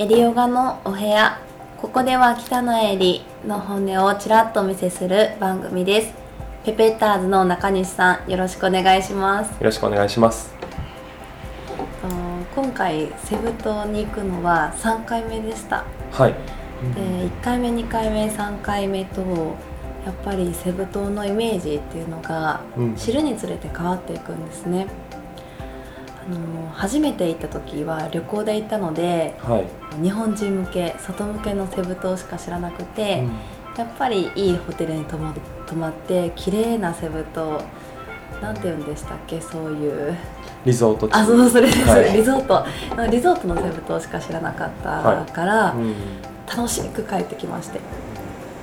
エリオガのお部屋。ここでは北野エリの本音をちらっとお見せする番組です。ペペッターズの中西さんよろしくお願いします。よろしくお願いします。と今回セブ島に行くのは3回目でした。はい。で1回目2回目3回目とやっぱりセブ島のイメージっていうのがうん。知るにつれて変わっていくんですね、あの初めて行った時は旅行で行ったのではい、日本人向け外向けのセブ島しか知らなくて、やっぱりいいホテルに泊ま泊まって綺麗なセブ島なんて言うんでしたっけそういう。リゾート地。あそうそれです、はい。リゾート。リゾートのセブ島しか知らなかったから、うん楽しく帰ってきまして。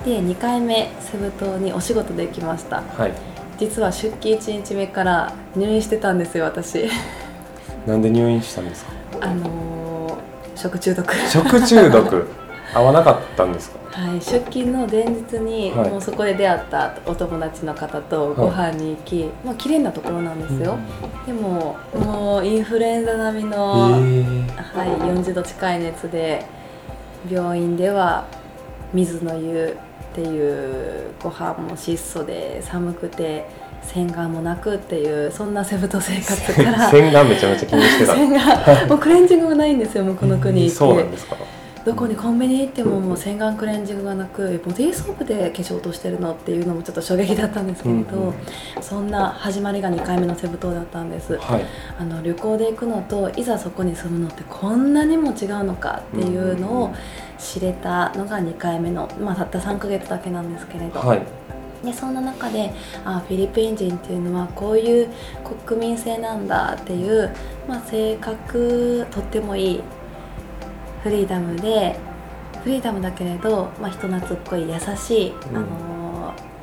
で2回目セブ島にお仕事で行きました。はい。実は出勤1日目から入院してたんですよ私なんで入院したんですか？あのー食中毒。食中毒？合わなかったんですか？はい、出勤の前日に、はい。もうそこで出会ったお友達の方とご飯に行き、まあ綺麗なところなんですよ、でももうインフルエンザ並みえの、ー。はい、40度近い熱で病院では水の湯っていうご飯も質素で寒くて洗顔もなくっていうそんなセブ島生活から。洗顔めちゃめちゃ気にしてた。洗顔。もうクレンジングがないんですよ向こうの国って、そうなんですかどこにコンビニ行ってももう洗顔クレンジングがなくボディーソープで化粧落としてるのっていうのもちょっと衝撃だったんですけれど、うんうん。そんな始まりが2回目のセブ島だったんです。はい。あの旅行で行くのといざそこに住むのってこんなにも違うのかっていうのを知れたのが2回目の、まあ、たった3ヶ月だけなんですけれど、はいでそんな中であフィリピン人っていうのはこういう国民性なんだっていう、まあ、性格とってもいいフリーダムでフリーダムだけれど、まあ、人懐っこい優しい、うん。あの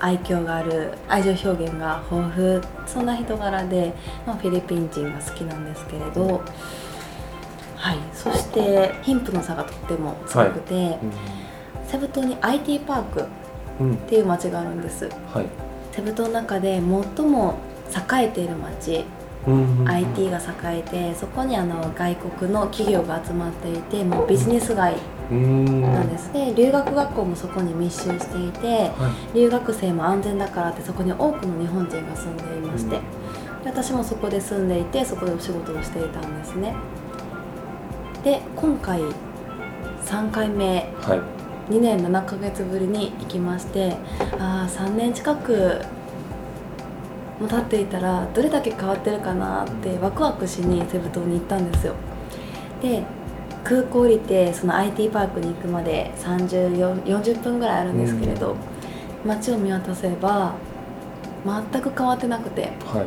愛嬌がある愛情表現が豊富そんな人柄で、まあ、フィリピン人が好きなんですけれど、はい、そして貧富の差がとっても強くて、セブ島に IT パークっうん。うんていう街があるんです。はい。セブ島の中で最も栄えている町、うんうん IT が栄えてそこにあの外国の企業が集まっていてもうビジネス街なんです。で留学学校もそこに密集していてはい。留学生も安全だからってそこに多くの日本人が住んでいまして、うん。で私もそこで住んでいてそこでお仕事をしていたんですね。で今回3回目。はい2年7ヶ月ぶりに行きましてああ3年近くも経っていたらどれだけ変わってるかなってワクワクしにセブ島に行ったんですよ。で空港降りてその IT パークに行くまで3040分ぐらいあるんですけれど、街を見渡せば全く変わってなくてはい。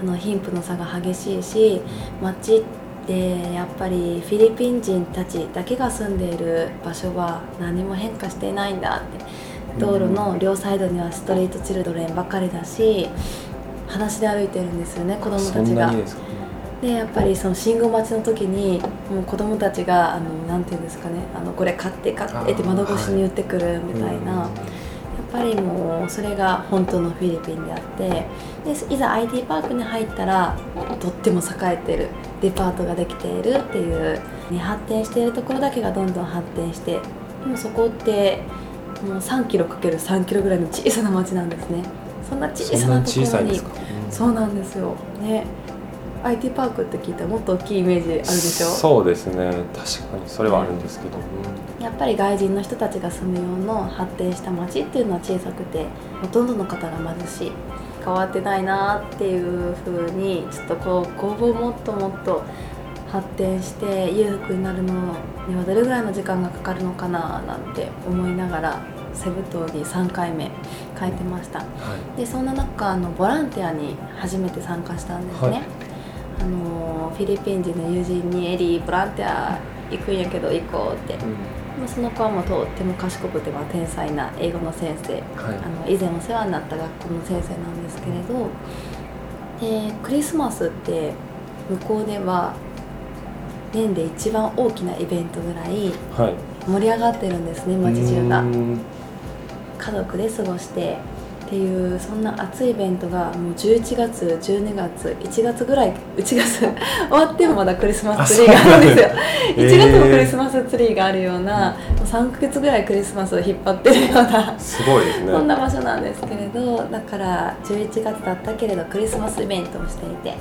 あの貧富の差が激しいし街ってやっぱりフィリピン人たちだけが住んでいる場所は何も変化していないんだって道路の両サイドにはストリートチルドレンばかりだし裸足で歩いてるんですよね子供そたちが。でやっぱりその信号待ちの時にもう子供たちがあのなんていうんですかねあのこれ買って買ってって窓越しに言ってくるみたいな。やっぱりもうそれが本当のフィリピンであってでいざ IT パークに入ったらとっても栄えてるデパートができているっていうに発展しているところだけがどんどん発展してでもそこってもう3キロかける3キロぐらいの小さな町なんですね。そんな小さなところにそうなんですよ。ね IT パークって聞いたらもっと大きいイメージあるでしょ？そうですね。確かにそれはあるんですけど、やっぱり外人の人たちが住む用の発展した町っていうのは小さくてほとんどの方が貧しい。変わってないなっていう風にちょっとこう工房もっともっと発展して裕福になるのにはどれぐらいの時間がかかるのかななんて思いながらセブ島に3回目帰ってました。はい。でそんな中あのボランティアに初めて参加したんですね、はいあのフィリピン人の友人に「エリーボランティア行くんやけど行こう」って。うん。まあその子はもうとっても賢くてまあ天才な英語の先生。はい。あの以前お世話になった学校の先生なんですけれど。でクリスマスって向こうでは年で一番大きなイベントぐらいはい。盛り上がってるんですね街中が。家族で過ごしてっていうそんな熱いイベントがもう11月12月1月ぐらい1月 終わってもまだクリスマスツリーがあるんですよ。あそうなんですね1月もクリスマスツツリーがあるような、もう3ヶ月ぐらいクリスマスを引っ張ってるような。すごいですね。そんな場所なんですけれどだから11月だったけれどクリスマスイベントをしていて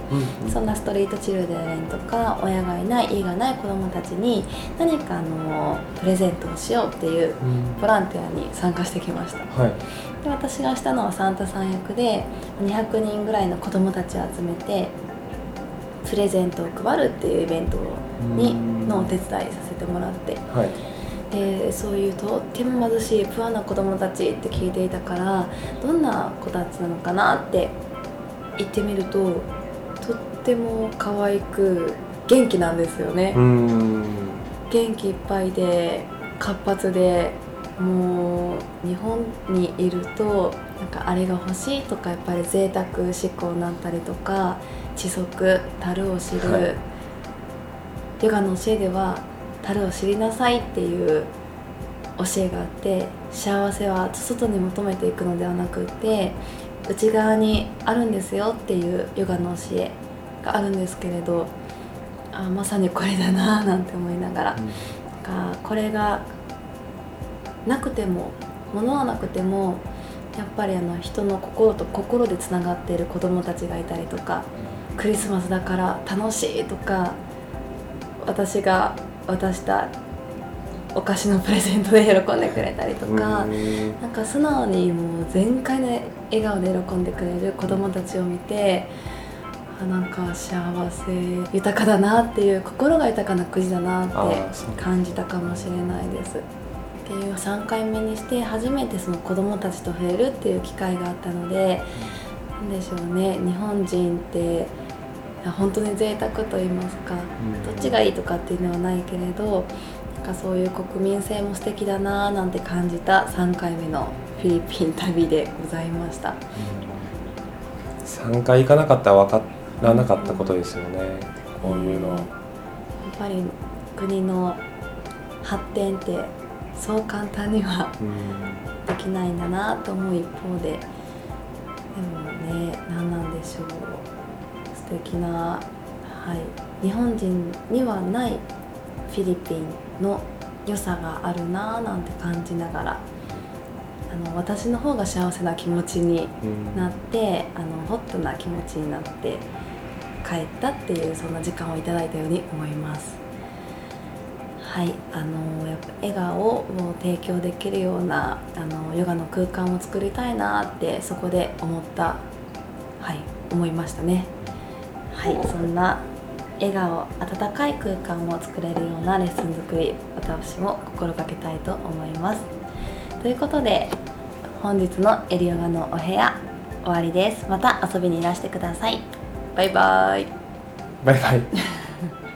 うんそんなストリートチルドレンとか親がいない家がない子どもたちに何かあのプレゼントをしようっていううん。ボランティアに参加してきました。はい。で私がしたのはサンタさん役で200人ぐらいの子どもたちを集めてプレゼントを配るっていうイベントにうん。のお手伝いさせてもらって。はい。でそういうとっても貧しいプアな子どもたちって聞いていたからどんな子たちなのかなって言ってみるととっても可愛く元気なんですよね、うん。元気いっぱいで活発でもう日本にいるとなんかあれが欲しいとかやっぱり贅沢志向になったりとか知足樽を知る、はい。ヨガの教えでは樽を知りなさいっていう教えがあって幸せは外に求めていくのではなくて内側にあるんですよっていうヨガの教えがあるんですけれどあまさにこれだなぁなんて思いながら。なんかこれがなくても物はなくてもやっぱりあの人の心と心でつながっている子供たちがいたりとかクリスマスだから楽しいとか私が渡したお菓子のプレゼントで喜んでくれたりとか、うんなんか素直にもう全開の笑顔で喜んでくれる子供たちを見てあなんか幸せ豊かだなっていう心が豊かな国だなあって感じたかもしれないです。っていう3回目にして初めてその子供たちと触れるっていう機会があったのでなんでしょうね。日本人って本当に贅沢と言いますかどっちがいいとかっていうのはないけれどなんかそういう国民性も素敵だなぁなんて感じた3回目のフィリピン旅でございました。3回行かなかったら分からなかったことですよね。こういうの。はやっぱり国の発展ってそう簡単にはうん。できないんだなと思う一方で。でもね何なんでしょう。素敵な、はい、日本人にはないフィリピンの良さがあるなぁなんて感じながら。あの私の方が幸せな気持ちにうん。なってあのホットな気持ちになって帰ったっていうそんな時間をいただいたように思いますはいあのやっぱ笑顔を提供できるようなあのヨガの空間を作りたいなってそこで思ったはい思いましたね。はいそんな笑顔温かい空間を作れるようなレッスン作り私も心がけたいと思います。ということで本日のエリヨガのお部屋終わりです。また遊びにいらしてください。バイバイ。バイバイ